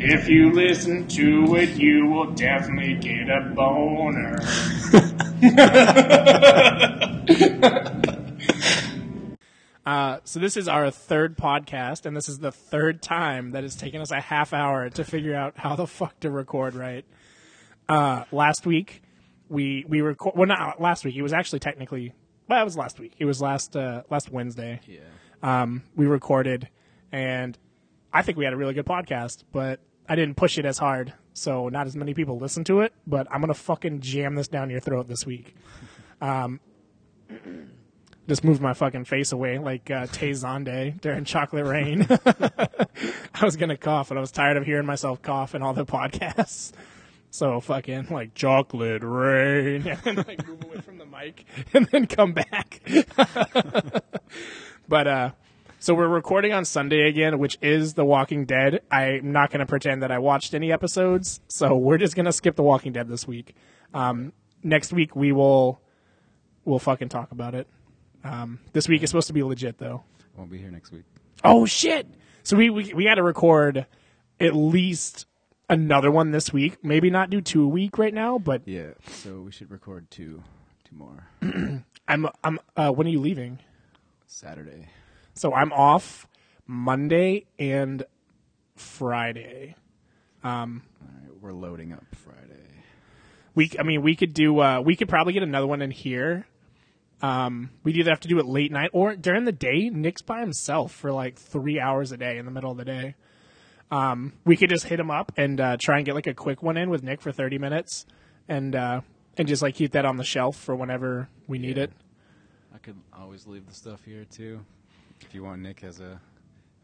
If you listen to it, you will definitely get a boner. Uh, so this is our third podcast, and this is the third time that it's taken us a half hour to figure out how the fuck to record right. Uh, last week we we record well not last week. It was actually technically well it was last week. It was last uh, last Wednesday. Yeah. Um, we recorded, and I think we had a really good podcast, but I didn't push it as hard, so not as many people listened to it. But I'm gonna fucking jam this down your throat this week. Um, just move my fucking face away like uh, Tay Zonday during Chocolate Rain. I was gonna cough, and I was tired of hearing myself cough in all the podcasts. So fucking like chocolate rain, and then like move away from the mic, and then come back. but uh, so we're recording on Sunday again, which is The Walking Dead. I'm not gonna pretend that I watched any episodes, so we're just gonna skip The Walking Dead this week. Um, next week we will we'll fucking talk about it. Um, this week is supposed to be legit though. Won't be here next week. Oh shit! So we we we got to record at least another one this week. Maybe not do two a week right now, but Yeah. So we should record two, two more I'm I'm. Uh, when are you leaving? Saturday. So I'm off Monday and Friday. All right. We're loading up Friday. We I mean we could do uh, we could probably get another one in here. Um, we'd either have to do it late night or during the day. Nick's by himself for like three hours a day in the middle of the day. Um, we could just hit him up and uh, try and get like a quick one in with Nick for thirty minutes, and uh, and just like keep that on the shelf for whenever we need Yeah. it. I could always leave the stuff here too, if you want Nick as a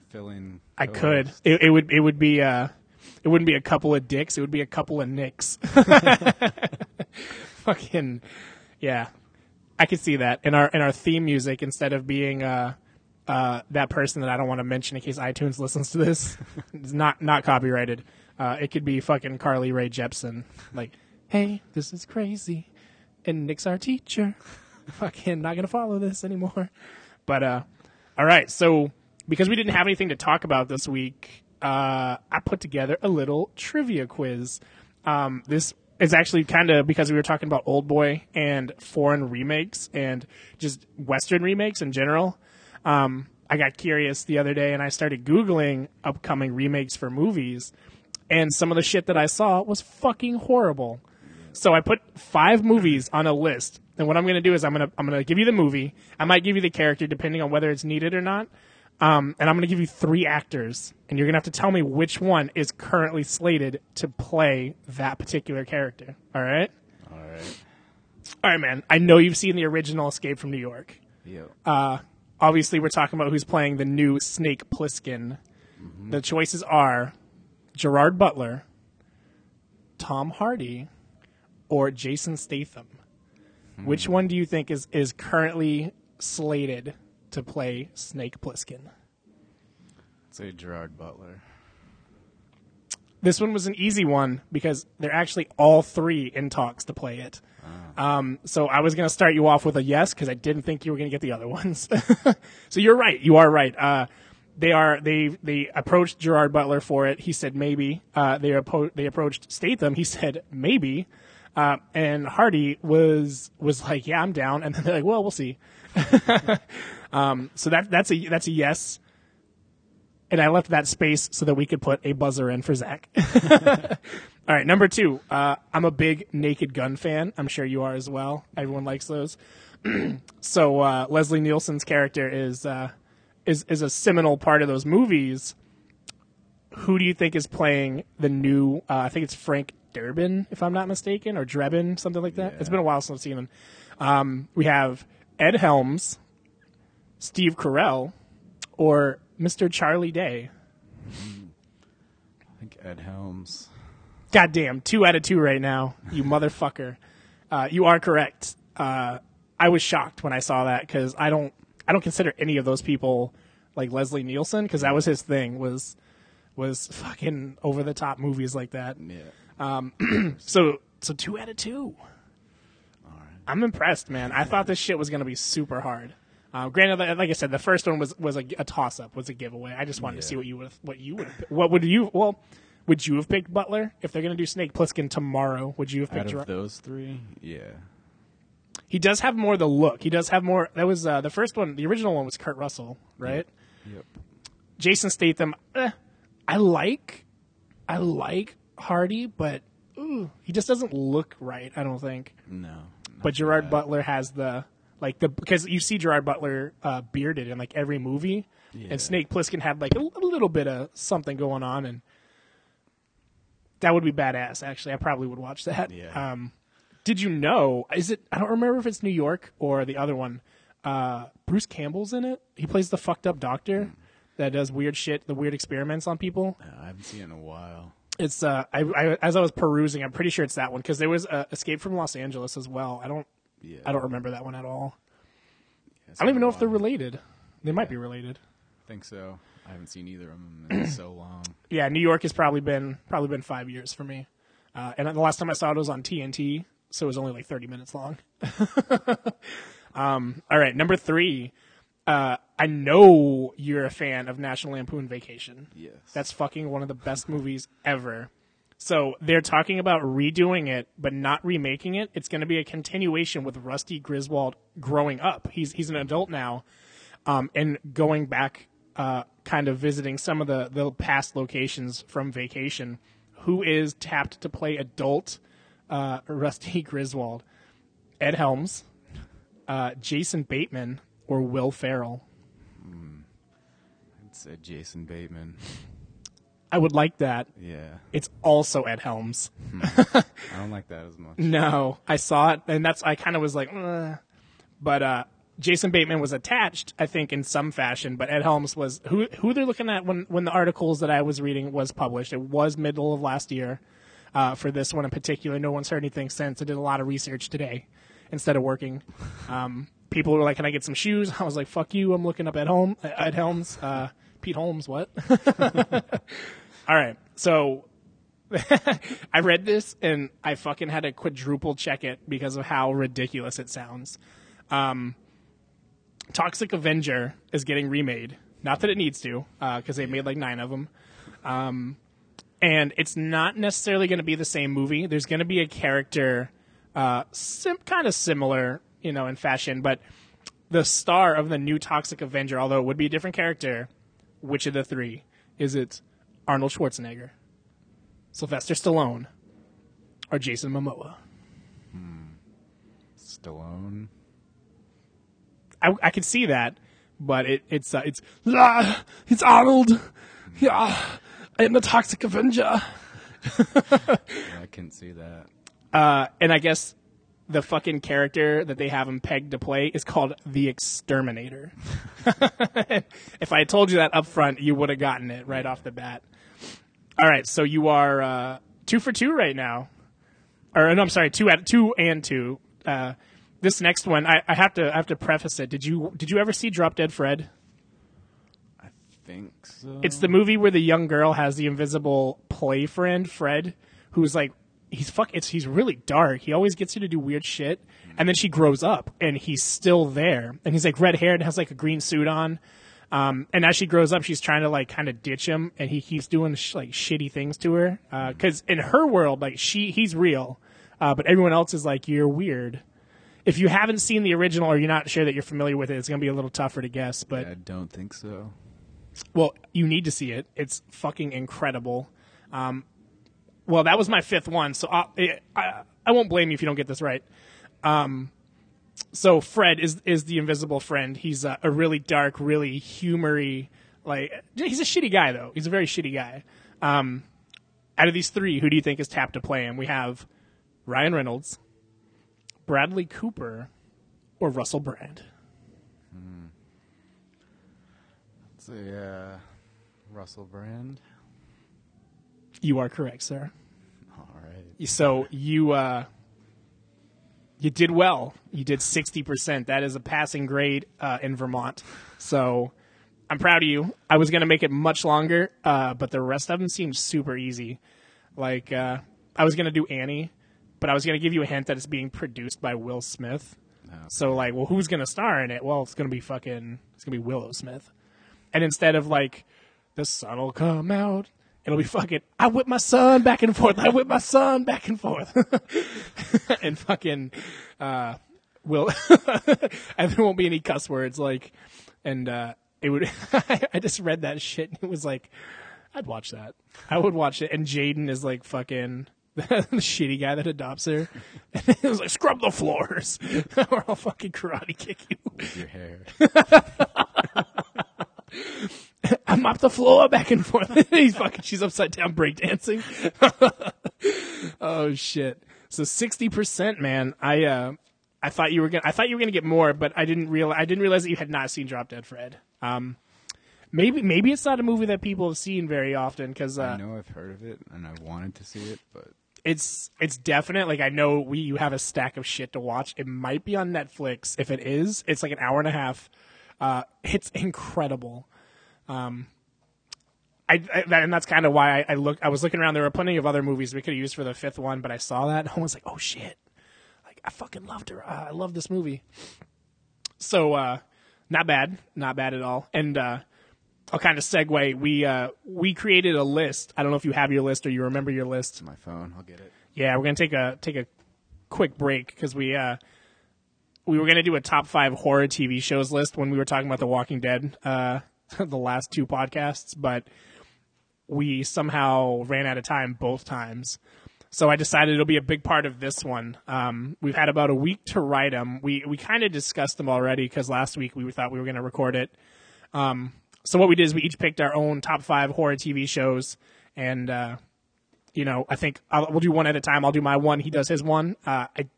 fill-in. I could. It, it would. It would be. Uh, it wouldn't be a couple of dicks. It would be a couple of nicks. Fucking, yeah. I could see that in our in our theme music instead of being uh, uh, that person that I don't want to mention in case iTunes listens to this. it's not not copyrighted. Uh, it could be fucking Carly Rae Jepsen. Like, hey, this is crazy, and Nick's our teacher. fucking not gonna follow this anymore. But uh, all right. So because we didn't have anything to talk about this week, uh, I put together a little trivia quiz. Um, this is actually kind of because we were talking about Old Boy and foreign remakes and just Western remakes in general. Um, I got curious the other day and I started Googling upcoming remakes for movies, and some of the shit that I saw was fucking horrible. So I put five movies on a list, and what I'm going to do is I'm going to I'm going to give you the movie. I might give you the character depending on whether it's needed or not. Um, and I'm going to give you three actors, and you're going to have to tell me which one is currently slated to play that particular character. All right, All right. all right, man. I know you've seen the original Escape from New York. Yo. Uh, obviously, we're talking about who's playing the new Snake Plissken. Mm-hmm. The choices are Gerard Butler, Tom Hardy, or Jason Statham. Hmm. Which one do you think is, is currently slated to play Snake Plissken? say Gerard Butler. This one was an easy one because they're actually all three in talks to play it. Um, so I was going to start you off with a yes because I didn't think you were going to get the other ones. so you're right. You are right. Uh, they are they they approached Gerard Butler for it. He said maybe. Uh, they appo- they approached Statham. He said maybe. Uh, and Hardy was was like, yeah, I'm down. And then they're like, well, we'll see. um, so that that's a that's a yes. And I left that space so that we could put a buzzer in for Zach. All right, number two. Uh, I'm a big Naked Gun fan. I'm sure you are as well. Everyone likes those. so uh, Leslie Nielsen's character is uh, is is a seminal part of those movies. Who do you think is playing the new? Uh, I think it's Frank Durbin, if I'm not mistaken, or Drebin, something like that. Yeah. It's been a while since I've seen him. Um, we have Ed Helms, Steve Carell, or Mr. Charlie Day. I think Ed Helms. Goddamn, two out of two right now, you motherfucker. Uh, you are correct. Uh, I was shocked when I saw that because I don't, I don't consider any of those people like Leslie Nielsen because that was his thing was, was fucking over the top movies like that. Yeah. Um, so So two out of two. I'm impressed, man. I thought this shit was gonna be super hard. Uh, granted, like I said, the first one was was a, a toss up, was a giveaway. I just wanted to see what you would what you would what would you well would you have picked Butler if they're gonna do Snake Plissken tomorrow? Would you have picked Out of Gerard? those three, yeah. He does have more the look. He does have more. That was uh, the first one. The original one was Kurt Russell, right? Yep. Jason Statham. Eh, I like, I like Hardy, but ooh, he just doesn't look right. I don't think. No. But Gerard bad. Butler has the like the because you see Gerard Butler uh, bearded in like every movie, Yeah. and Snake Plissken had like a, a little bit of something going on, and that would be badass. Actually, I probably would watch that. Yeah. Um, did you know? Is it? I don't remember if it's New York or the other one. Uh, Bruce Campbell's in it. He plays the fucked up doctor that does weird shit, the weird experiments on people. Uh, I haven't seen it in a while. It's uh, I, I as I was perusing, I'm pretty sure it's that one because there was uh, Escape from Los Angeles as well. I don't, Yeah. I don't remember that one at all. It's I don't even know if they're related. They might be related. I think so. I haven't seen either of them in so long. Yeah, New York has probably been probably been five years for me, uh, and the last time I saw it was on TNT, so it was only like 30 minutes long. um, all right, number three. Uh, I know you're a fan of National Lampoon Vacation. Yes. That's fucking one of the best movies ever. So they're talking about redoing it, but not remaking it. It's going to be a continuation with Rusty Griswold growing up. He's he's an adult now, um, and going back, uh, kind of visiting some of the the past locations from Vacation. Who is tapped to play adult uh, Rusty Griswold? Ed Helms, uh, Jason Bateman, or Will Ferrell? I'd say Jason Bateman. I would like that. Yeah. It's also Ed Helms. I don't like that as much. No, I saw it, and that's I kind of was like, "Ugh." but uh, Jason Bateman was attached, I think, in some fashion. But Ed Helms was who who they're looking at when when the articles that I was reading was published. It was middle of last year uh, for this one in particular. No one's heard anything since. I did a lot of research today instead of working. Um, people were like, "Can I get some shoes?" I was like, "Fuck you!" I'm looking up at home Ed Helms, uh, Pete Holmes. What? All right, so I read this and I fucking had to quadruple check it because of how ridiculous it sounds. Um, Toxic Avenger is getting remade. Not that it needs to, because they made like nine of them. Um, and it's not necessarily going to be the same movie. There's going to be a character, uh, sim- kind of similar, you know, in fashion, but the star of the new Toxic Avenger, although it would be a different character, which of the three is it? Arnold Schwarzenegger, Sylvester Stallone, or Jason Momoa? Stallone. I, I could see that, but it, it's uh, it's ah, it's Arnold. Yeah, I am the Toxic Avenger. I couldn't see that. Uh, and I guess the fucking character that they have him pegged to play is called the Exterminator. if I had told you that up front, you would have gotten it right off the bat. All right, so you are uh, two for two right now, or no, I'm sorry, two at two and two. Uh, this next one, I, I have to I have to preface it. Did you did you ever see Drop Dead Fred? I think so. It's the movie where the young girl has the invisible play friend, Fred, who's like he's fuck it's he's really dark. He always gets you to do weird shit. And then she grows up and he's still there. And he's like red haired and has like a green suit on. Um, and as she grows up, she's trying to like kind of ditch him, and he keeps doing sh- like shitty things to her. Because in her world, like she he's real, uh, but everyone else is like you're weird. If you haven't seen the original or you're not sure that you're familiar with it, it's gonna be a little tougher to guess. But I don't think so. well, you need to see it. It's fucking incredible. Um, well, that was my fifth one, so I, I I won't blame you if you don't get this right. Um, so Fred is is the invisible friend. He's a, a really dark, really humory. Like he's a shitty guy though. He's a very shitty guy. Um, out of these three, who do you think is tapped to play him? We have Ryan Reynolds, Bradley Cooper, or Russell Brand. Let's see, uh, Russell Brand. You are correct, sir. All right. So you uh, you did well. You did sixty percent. That is a passing grade uh, in Vermont. So I'm proud of you. I was gonna make it much longer, uh, but the rest of them seemed super easy. Like uh, I was gonna do Annie, but I was gonna give you a hint that it's being produced by Will Smith. Oh, So like, well, who's gonna star in it? Well, it's gonna be fucking. It's gonna be Willow Smith. And instead of like, the sun'll come out, it'll be fucking. I whip my son back and forth. I whip my son back and forth. and fucking, uh, will. and there won't be any cuss words like, and uh, it would. I just read that shit and it was like, I'd watch that. I would watch it. And Jaden is like fucking. the shitty guy that adopts her, and it was like scrub the floors, or I'll fucking karate kick you. with your hair. I mop the floor back and forth. He's fucking. She's upside down breakdancing. oh shit! So sixty percent, man. I uh, I thought you were gonna. I thought you were gonna get more, but I didn't realize. I didn't realize that you had not seen Drop Dead Fred. Um, maybe maybe it's not a movie that people have seen very often because I uh, know I've heard of it and I wanted to see it, but it's it's definite. Like I know we you have a stack of shit to watch. It might be on Netflix. If it is, it's like an hour and a half. Uh, it's incredible. Um, I, I that, and that's kind of why I, I look. I was looking around. There were plenty of other movies we could have used for the fifth one, but I saw that and I was like, oh shit! Like I fucking loved her. Uh, I love this movie. So uh, not bad, not bad at all. And uh, I'll kind of segue. We uh, we created a list. I don't know if you have your list or you remember your list. my phone, I'll get it. Yeah, we're gonna take a take a quick break because we uh we were gonna do a top five horror TV shows list when we were talking about The Walking Dead uh the last two podcasts, but we somehow ran out of time both times. So I decided it'll be a big part of this one. Um, we've had about a week to write them. We we kind of discussed them already because last week we thought we were going to record it. Um, so what we did is we each picked our own top five horror TV shows, and uh, you know, I think I'll, we'll do one at a time. I'll do my one. He does his one. Uh, I,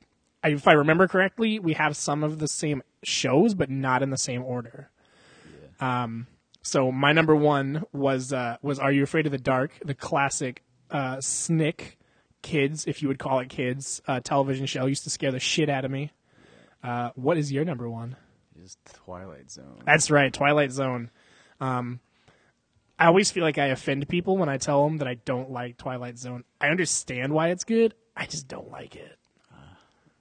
I, if I remember correctly, we have some of the same shows, but not in the same order. Um, so my number one was uh, was Are You Afraid of the Dark, the classic uh, Snick kids, if you would call it kids, uh, television show. Used to scare the shit out of me. Uh, what is your number one? Is Twilight Zone. That's right, Twilight Zone. Um, I always feel like I offend people when I tell them that I don't like Twilight Zone. I understand why it's good. I just don't like it.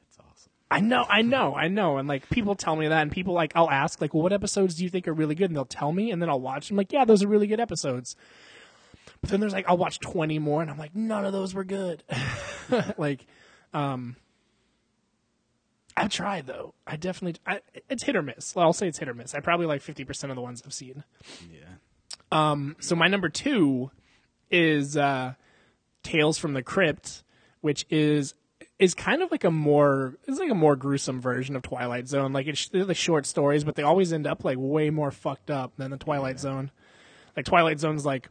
It's awesome. I know, I know, I know. And like people tell me that, and people like I'll ask like, well, what episodes do you think are really good? And they'll tell me, and then I'll watch them. Like, yeah, those are really good episodes. But then there's like I'll watch 20 more, and I'm like, none of those were good. like, um, I've tried though. I definitely, I, it's hit or miss. Well, I'll say it's hit or miss. I probably like 50 percent of the ones I've seen. Yeah. Um. So my number two is uh, Tales from the Crypt, which is is kind of like a more it's like a more gruesome version of Twilight Zone. Like it's they're the short stories, but they always end up like way more fucked up than the Twilight Zone. Like Twilight Zone's like,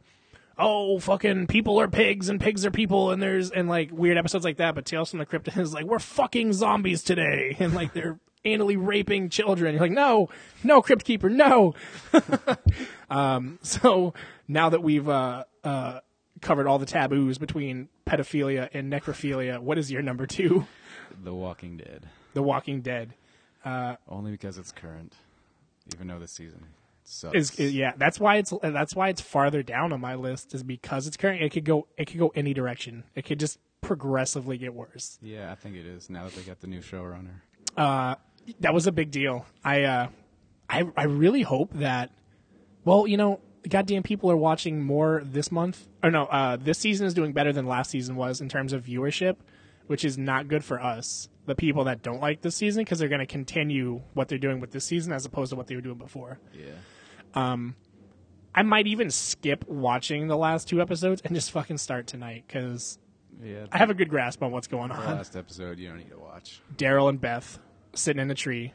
oh fucking people are pigs and pigs are people and there's and like weird episodes like that. But Tales from the Crypt is like we're fucking zombies today and like they're anally raping children. You're like no, no Crypt Keeper, no. Um, so now that we've uh, uh, covered all the taboos between pedophilia and necrophilia, what is your number two? The Walking Dead. The Walking Dead. Only because it's current. Even though this season sucks. Is, is- yeah, that's why it's that's why it's farther down on my list is because it's current. It could go it could go any direction. It could just progressively get worse. yeah, I think it is now that they got the new showrunner. Uh, That was a big deal. I uh, I I really hope that. Well, you know, goddamn people are watching more this month. Or no, uh, this season is doing better than last season was in terms of viewership, which is not good for us, the people that don't like this season, because they're going to continue what they're doing with this season as opposed to what they were doing before. Yeah. I might even skip watching the last two episodes and just fucking start tonight because Yeah. I have a good grasp on what's going on. last episode you don't need to watch. Daryl and Beth sitting in a tree,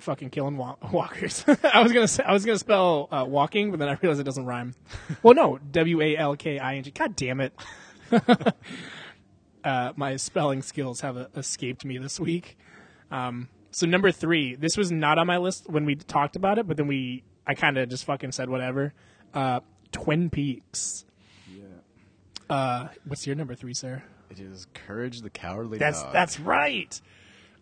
fucking killing wa- walkers. I was gonna say, I was gonna spell uh, walking, but then I realized it doesn't rhyme. well, no, W A L K I N G. God damn it! uh, my spelling skills have uh, escaped me this week. Um, so number three, this was not on my list when we talked about it, but then we, I kind of just fucking said whatever. Uh, Twin Peaks. Yeah. Uh, what's your number three, sir? It is Courage the Cowardly That's Dog. that's right.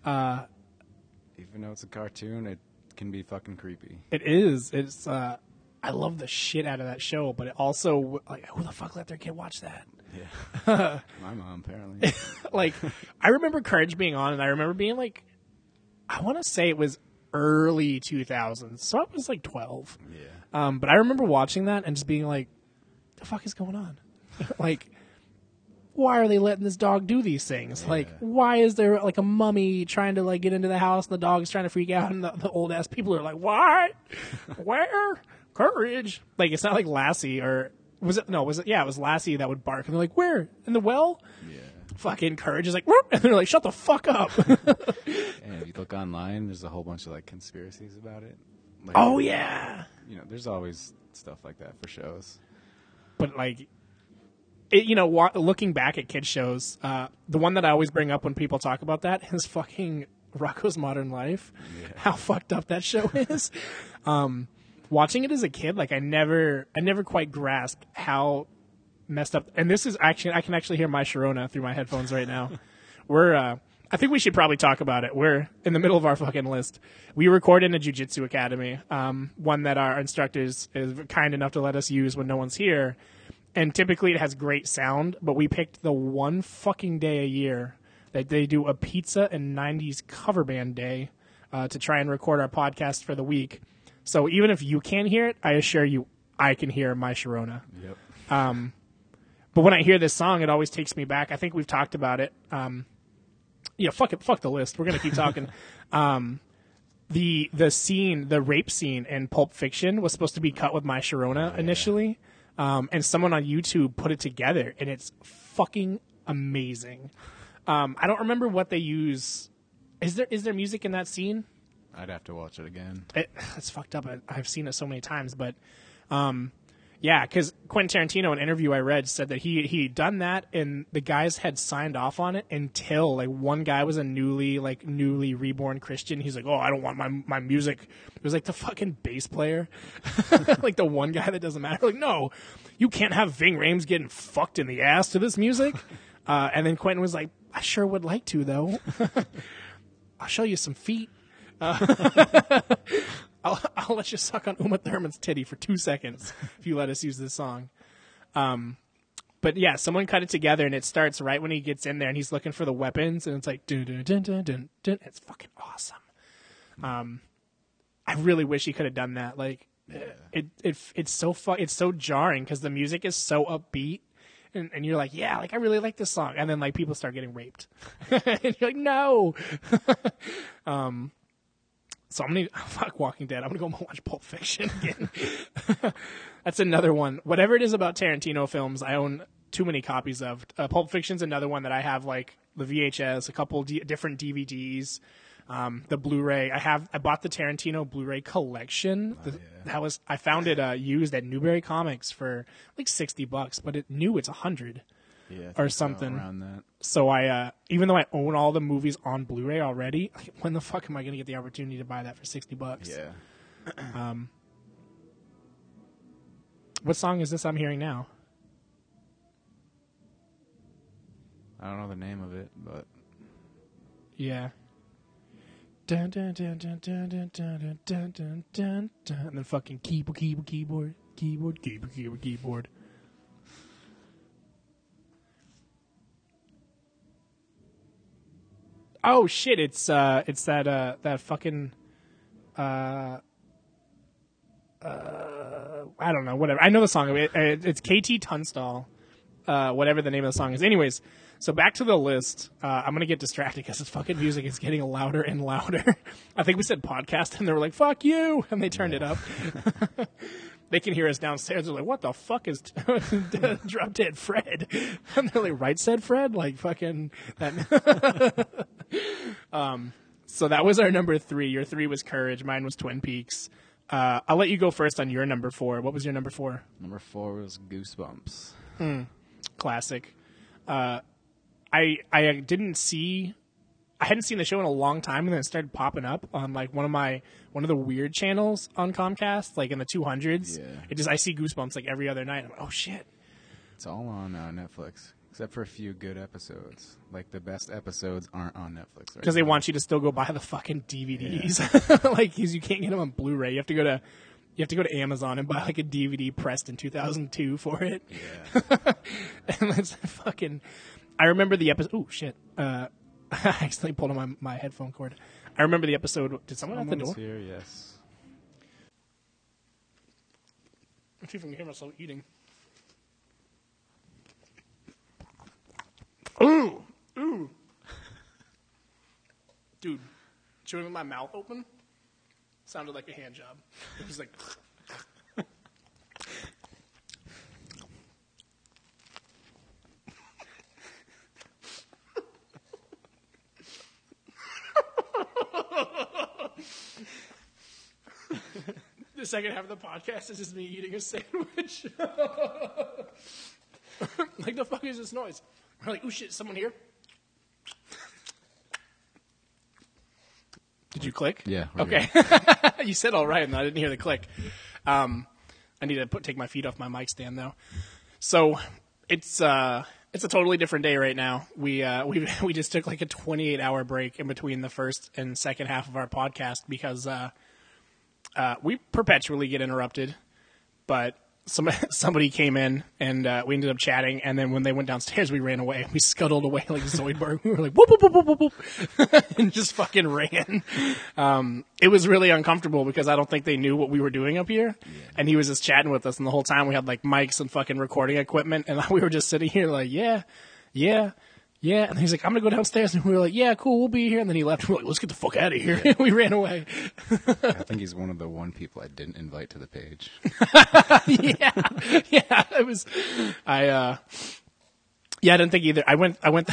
Even though it's a cartoon, it can be fucking creepy. It is. It's. uh I love the shit out of that show, but it also like who the fuck let their kid watch that? Yeah. My mom apparently. like I remember Courage being on, and I remember being like, I want to say it was early 2000s, so I was like 12. yeah. Um, but I remember watching that and just being like, the fuck is going on? like, why are they letting this dog do these things? Like, why is there like a mummy trying to like get into the house and the dog's trying to freak out and the, the old ass people are like, what? Where? Courage. Like, it's not like Lassie or was it? No, was it? Yeah, it was Lassie that would bark and they're like, where? In the well? Yeah. Fucking Courage is like, "Whoop," and they're like, shut the fuck up. And if you look online, there's a whole bunch of like conspiracies about it. Like, oh, yeah. You know, there's always stuff like that for shows. but like it, you know wa- looking back at kid shows uh, the one that i always bring up when people talk about that is fucking rocko's modern life how fucked up that show is um, watching it as a kid like i never i never quite grasped how messed up and this is actually i can actually hear my sharona through my headphones right now we're uh I think we should probably talk about it. We're in the middle of our fucking list. We record in a jujitsu academy, um, one that our instructors is kind enough to let us use when no one's here. And typically it has great sound, but we picked the one fucking day a year that they do a pizza and 90s cover band day uh, to try and record our podcast for the week. So even if you can't hear it, I assure you I can hear my Sharona. Yep. But when I hear this song, it always takes me back. I think we've talked about it. Um, yeah, fuck it, fuck the list. We're gonna keep talking. um, the the scene, the rape scene in Pulp Fiction was supposed to be cut with my Sharona initially, um, and someone on YouTube put it together, and it's fucking amazing. Um, I don't remember what they use. Is there is there music in that scene? I'd have to watch it again. it, it's fucked up. I, I've seen it so many times, but um, yeah, because Quentin Tarantino, in an interview I read, said that he he done that, and the guys had signed off on it until like one guy was a newly like newly reborn Christian. He's like, oh, I don't want my my music. It was like the fucking bass player, like the one guy that doesn't matter. Like, no, you can't have Ving Rhames getting fucked in the ass to this music. Uh, and then Quentin was like, I sure would like to though. I'll show you some feet. I'll, I'll let you suck on Uma Thurman's titty for two seconds if you let us use this song. Um, but yeah, someone cut it together and it starts right when he gets in there and he's looking for the weapons and it's like dun dun dun dun dun. dun. It's fucking awesome. Um, I really wish he could have done that. Like, it it it's so fu- it's so jarring because the music is so upbeat. And, and you're like, yeah, like I really like this song, and then like people start getting raped, and you're like, no. So I'm gonna fuck Walking Dead. I'm gonna go home and watch Pulp Fiction again. That's another one. Whatever it is about Tarantino films, I own too many copies of. Uh, Pulp Fiction's another one that I have like the VHS, a couple D- different DVDs, um, the Blu-ray. I have. I bought the Tarantino Blu-ray collection. The- That was I found it uh, used at Newbury Comics for like sixty bucks, but it new it's a hundred. Yeah. Or something. around that. So I, uh, even though I own all the movies on Blu-ray already, like, when the fuck am I going to get the opportunity to buy that for sixty bucks? Yeah. What song is this I'm hearing now? I don't know the name of it, but Yeah. Dun, dun, dun, dun, dun, dun, dun, dun, dun, dun, dun, and then fucking keyboard, keyboard, keyboard, keyboard, keyboard, keyboard, keyboard. Oh shit! It's uh, it's that uh, that fucking uh, uh, I don't know, whatever. I know the song. It, it, it's KT Tunstall uh, whatever the name of the song is. Anyways, so back to the list. Uh, I'm gonna get distracted because this fucking music is getting louder and louder. I think we said podcast, and they were like "fuck you," and they turned it up. they can hear us downstairs. They're like, "What the fuck is Drop Dead Fred?" And they're like, "Right said Fred?" Like fucking that. um, so that was our number three. Your three was Courage. Mine was Twin Peaks. Uh, I'll let you go first on your number four. What was your number four? number four was Goosebumps. classic. Uh, I I didn't see, I hadn't seen the show in a long time, and then it started popping up on like one of my one of the weird channels on Comcast, like in the two hundreds. Yeah. It just I see Goosebumps like every other night. I'm like, oh shit. It's all on uh, Netflix, except for a few good episodes. Like the best episodes aren't on Netflix right because they want you to still go buy the fucking DVDs. like, 'cause you can't get them on Blu-ray. You have to go to You have to go to Amazon and buy like a DVD pressed in 2002 for it. Yeah. and it's fucking. I remember the episode. Oh shit! Uh, I accidentally pulled on my, my headphone cord. I remember the episode. Did someone at the door? Here, yes. Let's see if I can hear myself eating. Ooh, ooh, dude, chewing with my mouth open sounded like a hand job. It was like. the second half of the podcast is just me eating a sandwich. like the fuck is this noise? We're like, oh shit, someone here. Did you click? Yeah, Okay. you said all right, and I didn't hear the click. Um, I need to put take my feet off my mic stand though. So it's uh it's a totally different day right now. We uh we we just took like a 28 hour break in between the first and second half of our podcast because uh uh we perpetually get interrupted, but some somebody came in and uh, we ended up chatting, and then when they went downstairs, we ran away. We scuttled away like Zoidberg. We were like whoop whoop whoop whoop whoop, whoop and just fucking ran. Um, it was really uncomfortable because I don't think they knew what we were doing up here, and he was just chatting with us, and the whole time we had like mics and fucking recording equipment, and we were just sitting here like yeah, yeah. Yeah, and he's like, "I'm gonna go downstairs," and we were like, "Yeah, cool, we'll be here." And then he left. We are like, "Let's get the fuck out of here!" we ran away. I think he's one of the one people I didn't invite to the page. yeah, yeah. It was. I. uh Yeah, I didn't think either. I went. I went.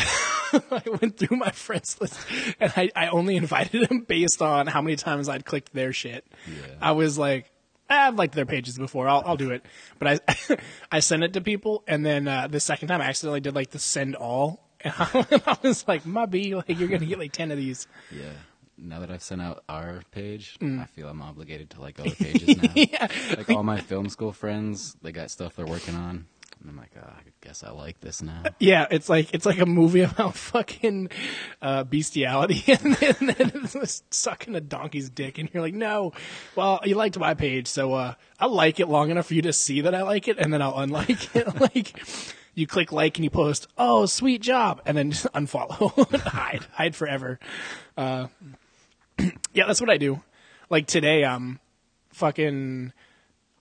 I went through my friends list, and I, I only invited them based on how many times I'd clicked their shit. Yeah. I was like, "Ah, I've liked their pages before. I'll I'll do it. But I I sent it to people, and then uh, the second time I accidentally did like the send all, and I was like, "My B, like you're gonna get like ten of these." Yeah. Now that I've sent out our page, I feel I'm obligated to like other pages now. yeah, Like all my film school friends, they got stuff they're working on. And I'm like, oh, I guess I like this now. Yeah, it's like it's like a movie about fucking uh, bestiality, and then, and then it's sucking a donkey's dick, and you're like, no. Well, you liked my page, so uh, I'll like it long enough for you to see that I like it, and then I'll unlike it. like you click like and you post, oh, sweet job, and then just unfollow, hide, hide forever. Uh, yeah, that's what I do. Like today, um, fucking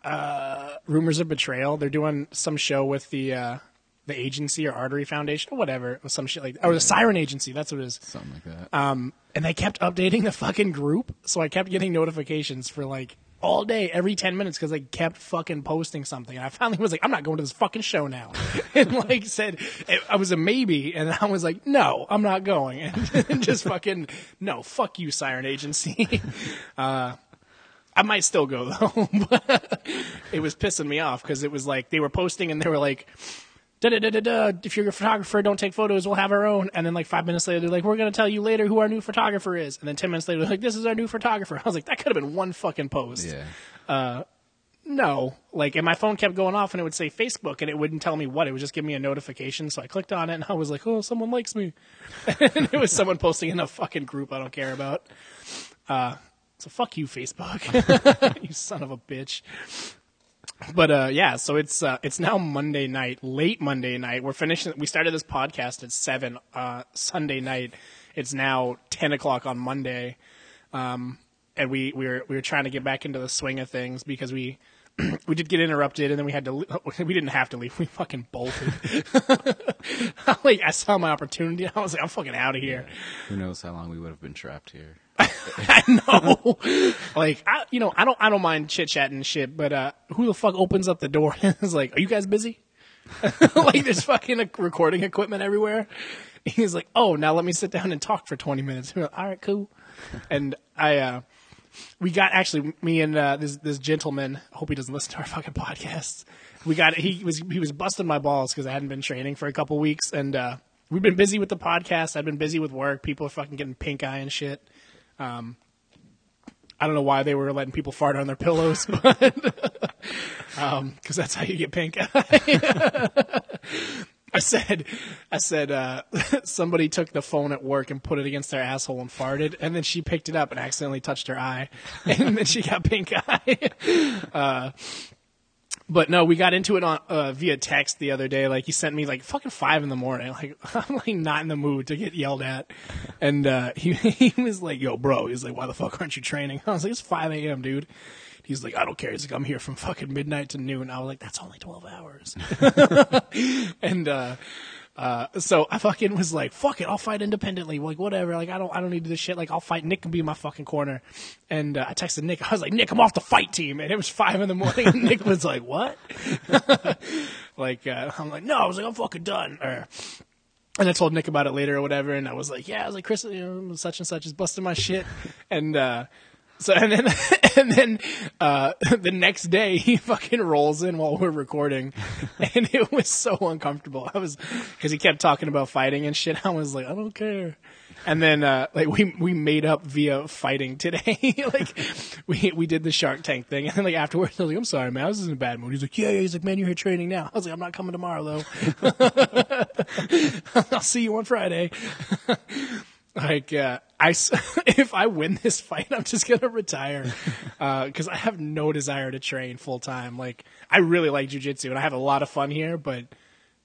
uh, rumors of betrayal. They're doing some show with the uh, the agency or Artery Foundation or whatever, or some shit like, or the Siren Agency. That's what it is. Something like that. Um, and they kept updating the fucking group, so I kept getting notifications for like all day, every ten minutes, because they kept fucking posting something. And I finally was like, I'm not going to this fucking show now, and like said, it, I was a maybe, and I was like, no, I'm not going, and, just fucking no, fuck you, Siren Agency. uh, I might still go though, it was pissing me off because it was like they were posting and they were like, da da da da da. If you're a photographer, don't take photos. We'll have our own. And then like five minutes later, they're like, we're gonna tell you later who our new photographer is. And then ten minutes later, they're like, this is our new photographer. I was like, that could have been one fucking post. yeah. No, like, and my phone kept going off and it would say Facebook and it wouldn't tell me what. It would just give me a notification. So I clicked on it and I was like, oh, someone likes me. and it was someone posting in a fucking group I don't care about. Uh, so fuck you, Facebook. you son of a bitch. But uh, yeah, so it's uh, it's now Monday night, late Monday night. We're finishing. We started this podcast at seven uh, Sunday night. It's now ten o'clock on Monday, um, and we we were we were trying to get back into the swing of things because we we did get interrupted, and then we had to. le- We didn't have to leave. We fucking bolted. like I saw my opportunity, I was like, I'm fucking out of here. Who knows how long we would have been trapped here. I know. like I, you know, I don't, I don't mind chit chatting and shit, but uh, who the fuck opens up the door and is like, "Are you guys busy?" like there's fucking recording equipment everywhere. He's like, "Oh, now let me sit down and talk for 20 minutes." Like, All right, cool. And I, uh, we got actually me and uh, this this gentleman. I hope he doesn't listen to our fucking podcasts. We got he was he was busting my balls because I hadn't been training for a couple weeks, and uh, we've been busy with the podcast. I've been busy with work. People are fucking getting pink eye and shit. Um, I don't know why they were letting people fart on their pillows, but because that's how you get pink eye. I said, I said, uh, somebody took the phone at work and put it against their asshole and farted, and then she picked it up and accidentally touched her eye, and then she got pink eye. uh, but no, we got into it on uh, via text the other day. Like he sent me like fucking five in the morning. Like I'm like not in the mood to get yelled at, and uh, he he was like, "Yo, bro," he's like, "Why the fuck aren't you training?" I was like, "It's 5 a.m., dude." He's like, I don't care. He's like, I'm here from fucking midnight to noon. I was like, that's only 12 hours. and, uh, uh, so I fucking was like, fuck it, I'll fight independently. Like, whatever. Like, I don't, I don't need this shit. Like, I'll fight. Nick can be in my fucking corner. And, uh, I texted Nick. I was like, Nick, I'm off the fight team. And it was five in the morning. And Nick was like, what? like, uh, I'm like, no, I was like, I'm fucking done. Or, and I told Nick about it later or whatever. And I was like, yeah, I was like, Chris, you know, such and such is busting my shit. And, uh, so and then and then uh, the next day he fucking rolls in while we're recording, and it was so uncomfortable. I was because he kept talking about fighting and shit. I was like, I don't care. And then uh, like we we made up via fighting today. like we we did the Shark Tank thing, and then like afterwards I was like, I'm sorry, man, I was in a bad mood. He's like, Yeah, yeah. He's like, Man, you're here training now. I was like, I'm not coming tomorrow though. I'll see you on Friday. Like, uh, I, if I win this fight, I'm just gonna retire, uh, cause I have no desire to train full time. Like, I really like jujitsu and I have a lot of fun here, but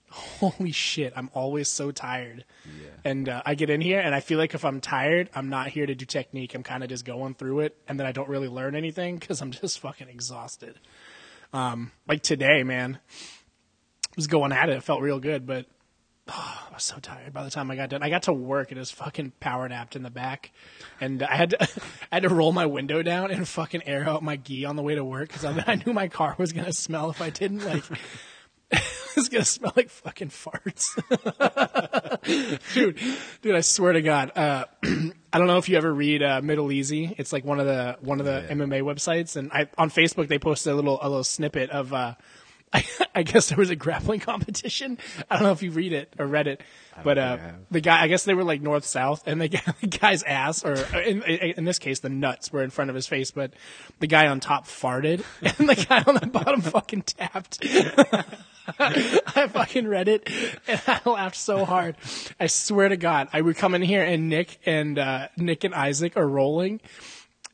holy shit, I'm always so tired. Yeah. And, uh, I get in here and I feel like if I'm tired, I'm not here to do technique. I'm kind of just going through it and then I don't really learn anything cause I'm just fucking exhausted. Um, like today, man, I was going at it. It felt real good, but Oh, I was so tired by the time I got done. I got to work and it was fucking power napped in the back, and I had to I had to roll my window down and fucking air out my gi on the way to work because I, I, knew my car was gonna smell if I didn't like. it was gonna smell like fucking farts, dude. Dude, I swear to God. Uh, I don't know if you ever read uh, Middle Easy. It's like one of the one of the Yeah. MMA websites, and I on Facebook they posted a little a little snippet of. Uh, I, I guess there was a grappling competition. I don't know if you read it or read it, but uh, think I have. the guy, I guess they were like north south, and the, guy, the guy's ass, or in, in this case, the nuts were in front of his face, but the guy on top farted, and the guy on the bottom fucking tapped. I fucking read it, and I laughed so hard. I swear to God, I would come in here, and Nick and uh, Nick and Isaac are rolling.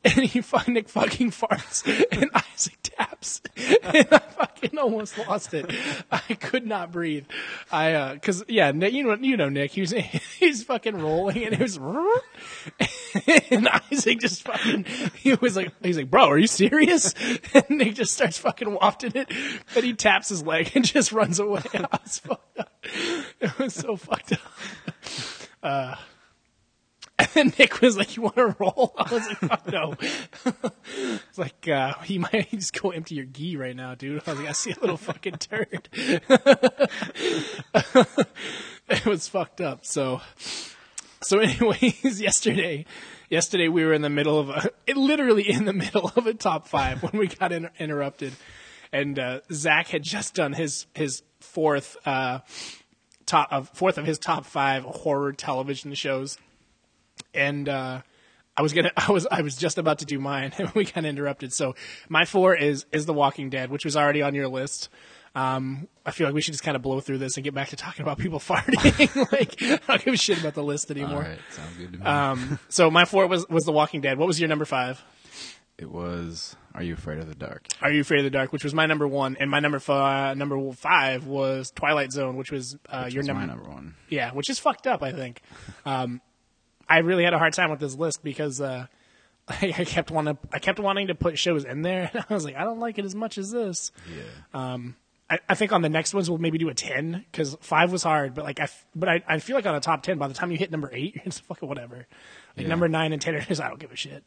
And he fucking Nick fucking farts and Isaac taps and I fucking almost lost it. I could not breathe. I uh, cause yeah, you know you know Nick. He was he's fucking rolling and it was and Isaac just fucking he was like he's like bro, are you serious? And Nick just starts fucking wafting it, but he taps his leg and just runs away. I was fucked up. It was so fucked up. Uh, and then Nick was like, "You want to roll?" I was like, "Fuck no." it's like uh, he might just go empty your gi right now, dude. I was like, "I see a little fucking turd." it was fucked up. So, so anyways, yesterday, yesterday we were in the middle of a, it, literally in the middle of a top five when we got inter- interrupted, and uh, Zach had just done his his fourth uh, top of fourth of his top five horror television shows and uh, I was gonna, I was, I was just about to do mine, and we got interrupted. So my four is is The Walking Dead, which was already on your list. Um, I feel like we should just kind of blow through this and get back to talking about people farting. like, I don't give a shit about the list anymore. right, sounds good to me. Um, so my four was was The Walking Dead. What was your number five? it was Are You Afraid of the Dark? Are You Afraid of the Dark, which was my number one, and my number five, number five was Twilight Zone, which was uh, Which your was number. my number one. Yeah, which is fucked up. I think. Um, I really had a hard time with this list because uh, I, I kept wanting, I kept wanting to put shows in there, and I was like, I don't like it as much as this. Yeah. Um, I, I think on the next ones we'll maybe do a ten because five was hard, but like I, f- but I, I feel like on a top ten, by the time you hit number eight, you're just fucking whatever. Like Yeah. number nine and ten are just I don't give a shit.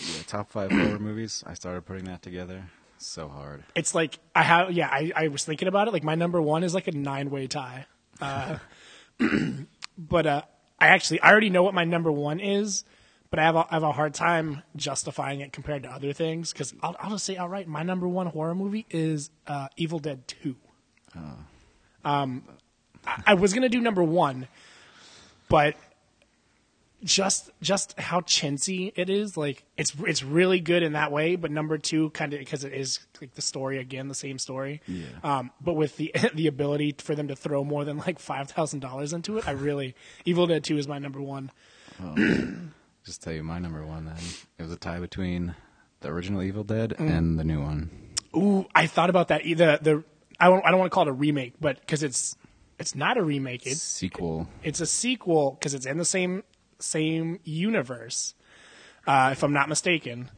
yeah. Top five horror movies. I started putting that together. So hard. It's like I have, yeah, I, I was thinking about it. Like my number one is like a nine way tie. Uh, but uh, I actually I already know what my number one is, but I have a, I have a hard time justifying it compared to other things because I'll, I'll just say outright my number one horror movie is uh, Evil Dead Two. Um, I, I was gonna do number one, but just just how chintzy it is. Like it's it's really good in that way. But number two, kind of because it is like the story again, the same story. Yeah. Um, but with the the ability for them to throw more than like five thousand dollars into it, I really Evil Dead Two is my number one. Just tell you my number one then. It was a tie between the original Evil Dead Mm. and the new one. Ooh, I thought about that. Either the I don't I don't want to call it a remake, but because it's it's not a remake. It's Sequel. it's a sequel because it's in the same same universe. Uh, if I'm not mistaken,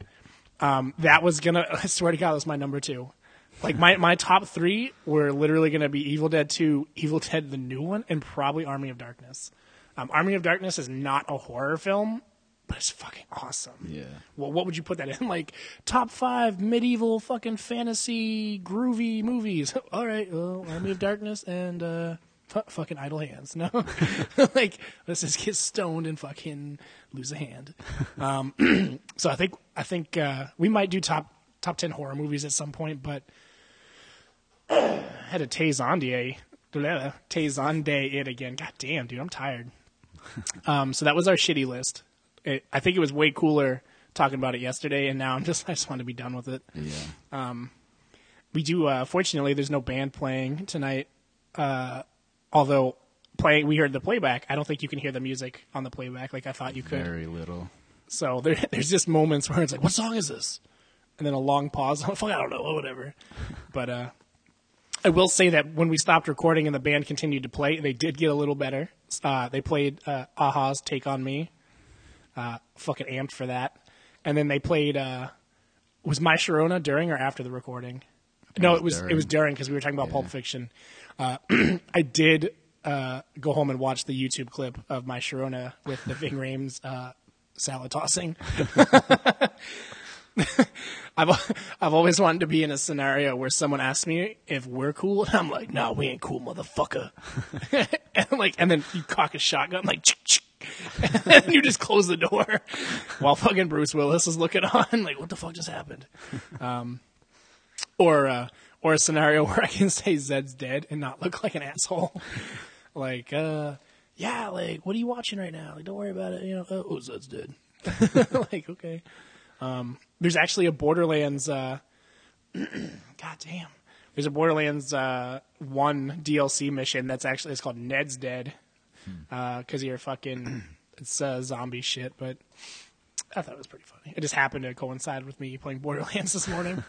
um, that was gonna. I swear to God, that was my number two. Like my my top three were literally gonna be Evil Dead Two, Evil Dead the new one, and probably Army of Darkness. Um, Army of Darkness is not a horror film, but it's fucking awesome. Yeah. Well, what would you put that in? Like top five medieval fucking fantasy groovy movies. All right, well, Army of Darkness and uh, fu- fucking Idle Hands. No, like let's just get stoned and fucking lose a hand. Um, so I think I think uh, we might do top top ten horror movies at some point, but I had a Tay Zonday. Tazonde it again. God damn, dude, I'm tired. Um, so that was our shitty list. It, I think it was way cooler talking about it yesterday, and now I'm just I just want to be done with it. Yeah. We do. Uh, fortunately, there's no band playing tonight. Uh, although playing, we heard the playback. I don't think you can hear the music on the playback like I thought you could. Very little. So there, there's just moments where it's like, "What song is this?" And then a long pause. I don't know, whatever. But uh, I will say that when we stopped recording and the band continued to play, they did get a little better. Uh, they played uh, a-ha's "Take on Me." Uh, fucking amped for that. And then they played. Uh, was My Sharona during or after the recording? no, it was during. it was during because we were talking about Pulp Fiction. Uh, I did uh, go home and watch the YouTube clip of My Sharona with the Ving Rhames uh, salad tossing. I've I've always wanted to be in a scenario where someone asks me if we're cool, and I'm like, "No, we ain't cool, motherfucker." and like, and then you cock a shotgun, like, and you just close the door while fucking Bruce Willis is looking on, like, "What the fuck just happened?" Um, or uh, or a scenario where I can say Zed's dead and not look like an asshole, like, uh, yeah, like, what are you watching right now? Like, don't worry about it, you know. Oh, Zed's dead. like, okay. Um, there's actually a Borderlands. Uh, God damn. There's a Borderlands uh, one DLC mission that's actually it's called Ned's Dead because you're fucking it's uh, zombie shit. But I thought it was pretty funny. It just happened to coincide with me playing Borderlands this morning.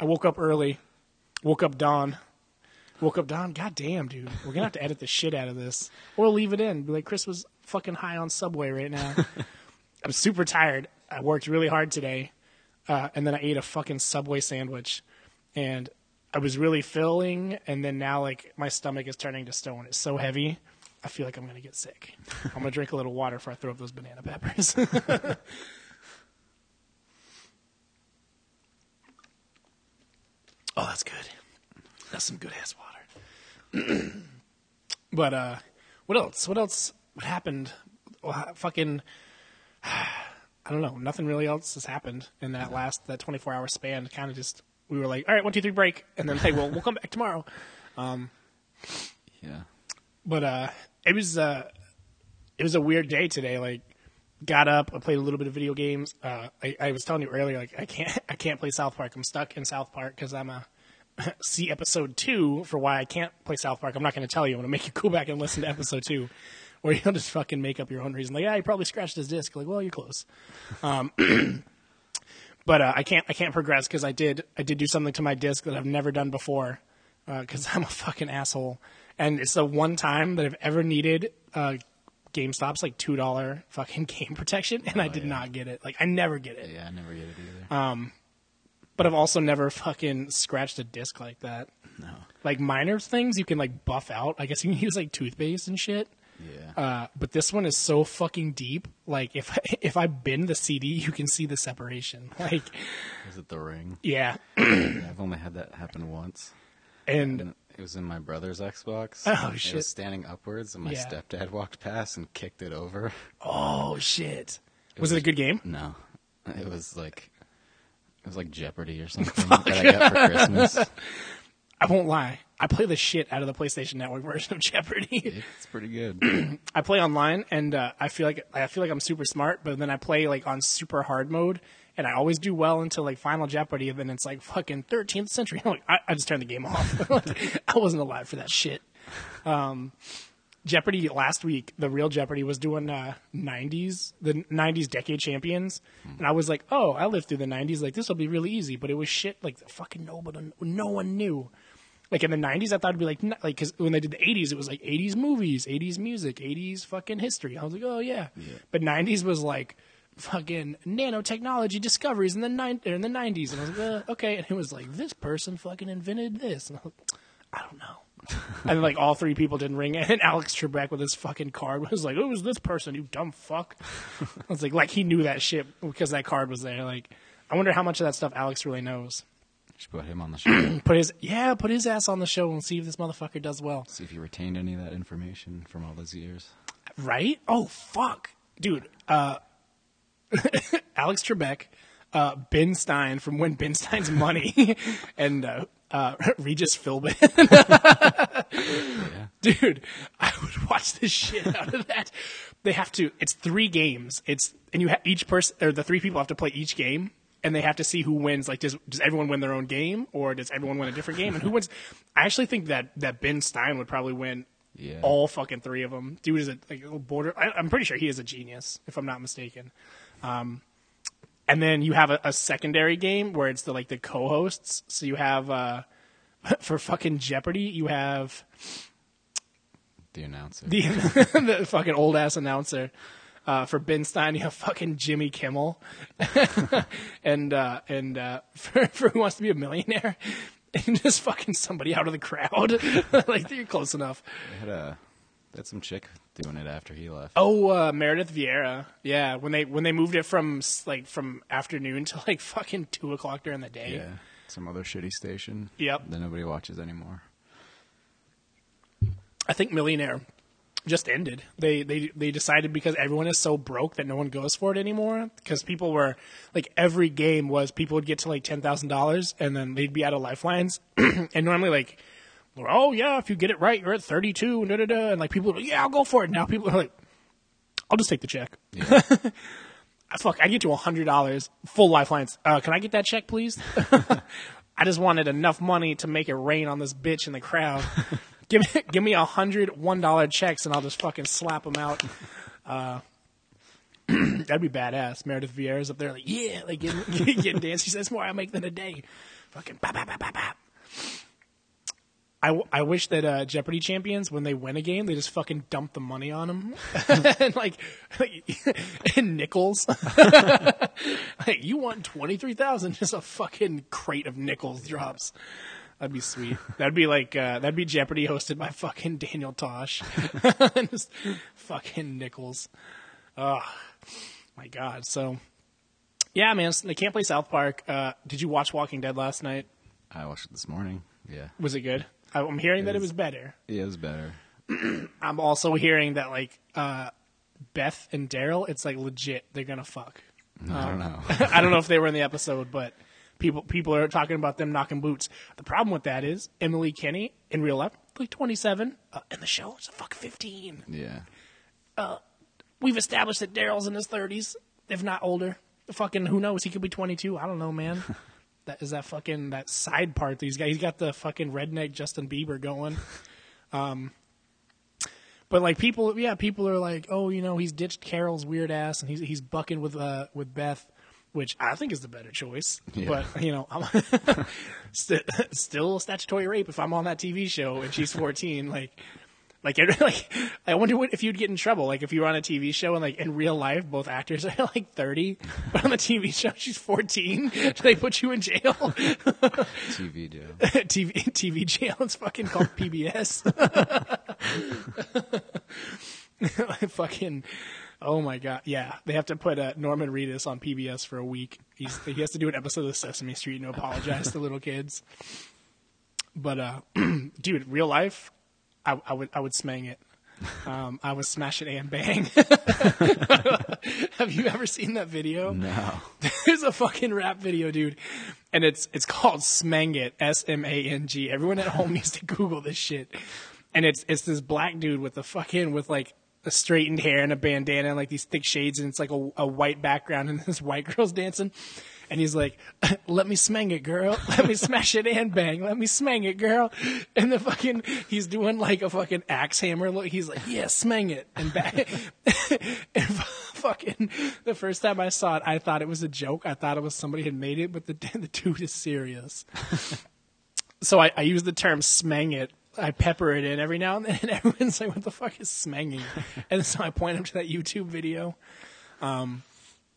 I woke up early, woke up dawn, woke up dawn. God damn, dude, we're gonna have to edit the shit out of this or leave it in. Be like Chris was fucking high on Subway right now. I'm super tired. I worked really hard today, uh, and then I ate a fucking Subway sandwich, and I was really filling, and then now like my stomach is turning to stone. It's so heavy. I feel like I'm gonna get sick. I'm gonna drink a little water before I throw up those banana peppers. oh, that's good. That's some good ass water. but uh, what else? What else? What happened? Well, fucking. I don't know. Nothing really else has happened in that last that 24 hour span. Kind of just we were like, all right, one, two, three, break, and then hey, well, we'll come back tomorrow. Um, Yeah. But uh, it was uh, it was a weird day today. Like, got up, I played a little bit of video games. Uh, I, I was telling you earlier, like I can't I can't play South Park. I'm stuck in South Park because I'm a see episode two for why I can't play South Park. I'm not going to tell you. I'm going to make you go back and listen to episode two, where you'll just fucking make up your own reason. Like, yeah, he probably scratched his disc. Like, well, you're close. Um, but uh, I can't I can't progress because I did I did do something to my disc that I've never done before because I'm a fucking asshole. And it's the one time that I've ever needed uh, GameStop's like two dollar fucking game protection, and I did yeah. not get it. Like I never get it. Yeah, I never get it either. Um, But I've also never fucking scratched a disc like that. no. Like minor things you can like buff out. I guess you can use like toothpaste and shit. Yeah. Uh, but this one is so fucking deep. Like if if I bend the CD, you can see the separation. Like is it the ring? yeah, Yeah, I've only had that happen once. and And it was in my brother's Xbox. Oh, shit! It was standing upwards, and my Yeah. stepdad walked past and kicked it over. oh shit, was it a good game? No, it was like it was like Jeopardy or something that I got for Christmas. I won't lie. I play the shit out of the PlayStation Network version of Jeopardy. It's pretty good. I play online, and uh, I feel like I feel like I'm super smart. But then I play like on super hard mode, and I always do well until like Final Jeopardy, and then it's like fucking 13th century. I'm like, I, I just turned the game off. Like, I wasn't alive for that shit. Um, Jeopardy last week, the real Jeopardy was doing uh, 90s, the 90s decade champions, and I was like, oh, I lived through the 90s. Like this will be really easy, but it was shit. Like fucking nobody, no one knew. Like in the 90s, I thought it'd be like, like, cause when they did the 80s, it was like 80s movies, 80s music, 80s fucking history. I was like, oh yeah. But 90s was like fucking nanotechnology discoveries in the nine in the 90s. And I was like, uh, okay. And it was like, this person fucking invented this. And I was like, I don't know. and like all three people didn't ring, and Alex Trebek with his fucking card was like, "Who was this person? You dumb fuck." I was like, like he knew that shit because that card was there. Like, I wonder how much of that stuff Alex really knows. Should put him on the show. Put his yeah, put his ass on the show and see if this motherfucker does well. See if he retained any of that information from all those years. Right? Oh fuck, dude. Uh, Alex Trebek, uh, Ben Stein from Win Ben Stein's Money, and uh, uh, Regis Philbin. Dude, I would watch the shit out of that. They have to. It's three games. It's and you ha- each person or the three people have to play each game. And they have to see who wins. Like, does does everyone win their own game, or does everyone win a different game? And who wins? I actually think that that Ben Stein would probably win Yeah. all fucking three of them. Dude is a like a little border. I, I'm pretty sure he is a genius, if I'm not mistaken. Um, and then you have a, a secondary game where it's the like the co-hosts. So you have uh, for fucking Jeopardy, you have The announcer. the the fucking old ass announcer. Uh, for Ben Stein, you have fucking Jimmy Kimmel, and uh, and uh, for, for Who Wants to Be a Millionaire, and just fucking somebody out of the crowd. like you're close enough. They had a they had some chick doing it after he left. Oh, uh, Meredith Vieira. Yeah, when they when they moved it from like from afternoon to like fucking two o'clock during the day. Yeah. Some other shitty station. Yep. That nobody watches anymore. I think Millionaire just ended. They they they decided because everyone is so broke that no one goes for it anymore. Because people were like every game was people would get to like ten thousand dollars and then they'd be out of lifelines. and normally like, oh yeah, if you get it right, you're at thirty two. Da, da, da. And like people, yeah, I'll go for it. Now people are like, I'll just take the check. Yeah. Fuck, I get you a hundred dollars, full lifelines. Uh, can I get that check, please? I just wanted enough money to make it rain on this bitch in the crowd. Give me, give me a hundred one dollar checks, and I'll just fucking slap them out. Uh, that'd be badass. Meredith Vieira's up there, like, yeah, like getting, getting dance. She says more I make than a day. Fucking bap, bap, bap, bap. I, I wish that uh, Jeopardy champions, when they win a game, they just fucking dump the money on them, and like, in nickels. like you won twenty three thousand, just a fucking crate of nickels drops. That'd be sweet. That'd be like uh, that'd be Jeopardy hosted by fucking Daniel Tosh, just fucking nickels. Oh my god. So yeah, man, they can't play South Park. Uh, did you watch Walking Dead last night? I watched it this morning. Yeah. Was it good? I'm hearing that it It was better. Yeah, it was better. I'm also hearing that like uh, Beth and Daryl, it's like legit. They're gonna fuck. I don't know. I don't know if they were in the episode, but people people are talking about them knocking boots. The problem with that is Emily Kinney in real life, like 27, uh, in the show, it's a fuck 15. yeah. We've established that Daryl's in his 30s, if not older. Fucking who knows? He could be 22. I don't know, man. that is that fucking that side part that he's got. He's got the fucking redneck Justin Bieber going. Um, but like people, yeah, people are like, oh, you know, he's ditched Carol's weird ass and he's he's bucking with uh with Beth, which I think is the better choice. Yeah. But you know, I'm st- still statutory rape if I'm on that TV show and she's 14. Like, like, it- like, I wonder what, if you'd get in trouble. Like, if you were on a TV show and like in real life, both actors are like 30, but on the TV show she's 14. Do they put you in jail? TV jail. TV TV jail. It's fucking called PBS. fucking. Oh my god! Yeah, they have to put uh, Norman Reedus on PBS for a week. He's, he has to do an episode of Sesame Street and apologize to little kids. But uh, dude, real life, I, I would I would smang it. Um, I was it and bang. Have you ever seen that video? No. There's a fucking rap video, dude, and it's it's called Smang It, S M A N G. Everyone at home needs to Google this shit, and it's it's this black dude with the fucking with like a straightened hair and a bandana and like these thick shades, and it's like a, a white background, and this white girl's dancing. And he's like, "Let me smang it, girl. Let me smash it and bang. Let me smang it, girl." And the fucking he's doing like a fucking axe hammer look. He's like, "Yeah, smang it and bang." and fucking the first time I saw it, I thought it was a joke. I thought it was somebody had made it, but the the dude is serious. so I, I use the term smang it. I pepper it in every now and then, and everyone's like, "What the fuck is smanging?" and so I point them to that YouTube video. Um,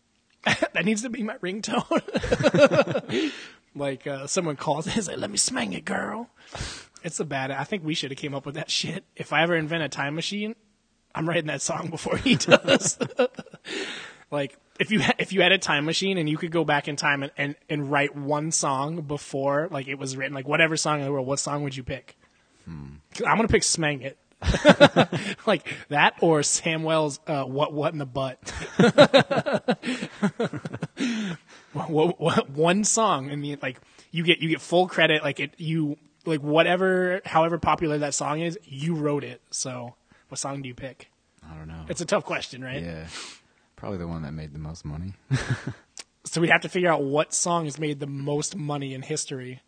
that needs to be my ringtone. like uh, someone calls and is like, "Let me smang it, girl." It's a bad. I think we should have came up with that shit. If I ever invent a time machine, I'm writing that song before he does. like if you ha- if you had a time machine and you could go back in time and, and, and write one song before like it was written, like whatever song in the world, what song would you pick? I'm gonna pick "Smang It." like that or Samwell's uh, "What What in the Butt." what, what, one song, and the, like you get you get full credit. Like it, you like whatever, however popular that song is, you wrote it. So, what song do you pick? I don't know. It's a tough question, right? yeah. Probably the one that made the most money. So we have to figure out what song has made the most money in history.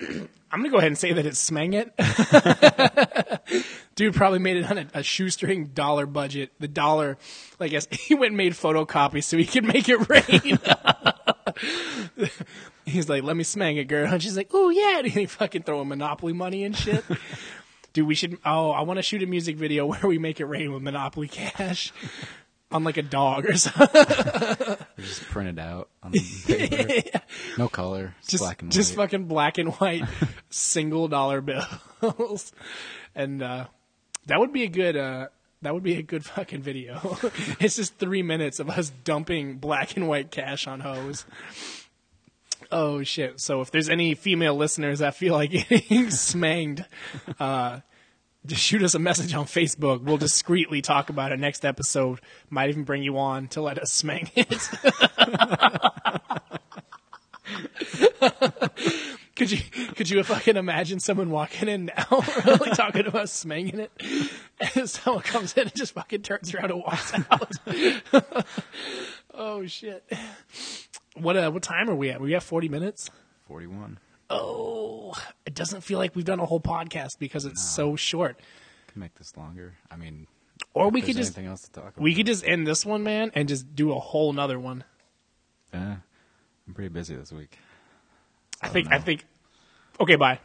I'm gonna go ahead and say that it's Smang It. Dude probably made it on a, a shoestring dollar budget. The dollar, I guess he went and made photocopies so he could make it rain. He's like, "Let me smang it, girl," and she's like, "Oh yeah," and he fucking throwing Monopoly money and shit. Dude, we should. Oh, I want to shoot a music video where we make it rain with Monopoly cash on like a dog or something. Just printed out on paper. No color. It's just black and just fucking black and white single dollar bills and uh that would be a good uh that would be a good fucking video it's just three minutes of us dumping black and white cash on hoes oh shit so if there's any female listeners that feel like getting smanged uh just shoot us a message on Facebook. We'll discreetly talk about it next episode. Might even bring you on to let us smang it. Could you could you fucking imagine someone walking in now, really talking about smanging it, and someone comes in and just fucking turns around and walks out? oh shit! What uh, what time are we at? We got forty minutes. 41. Oh, it doesn't feel like we've done a whole podcast because it's so short. Can make this longer. I mean, Or we could just anything else to talk about. we could just end this one, man, and just do a whole nother one. Yeah. I'm pretty busy this week. I oh, think know. I think. Okay, bye.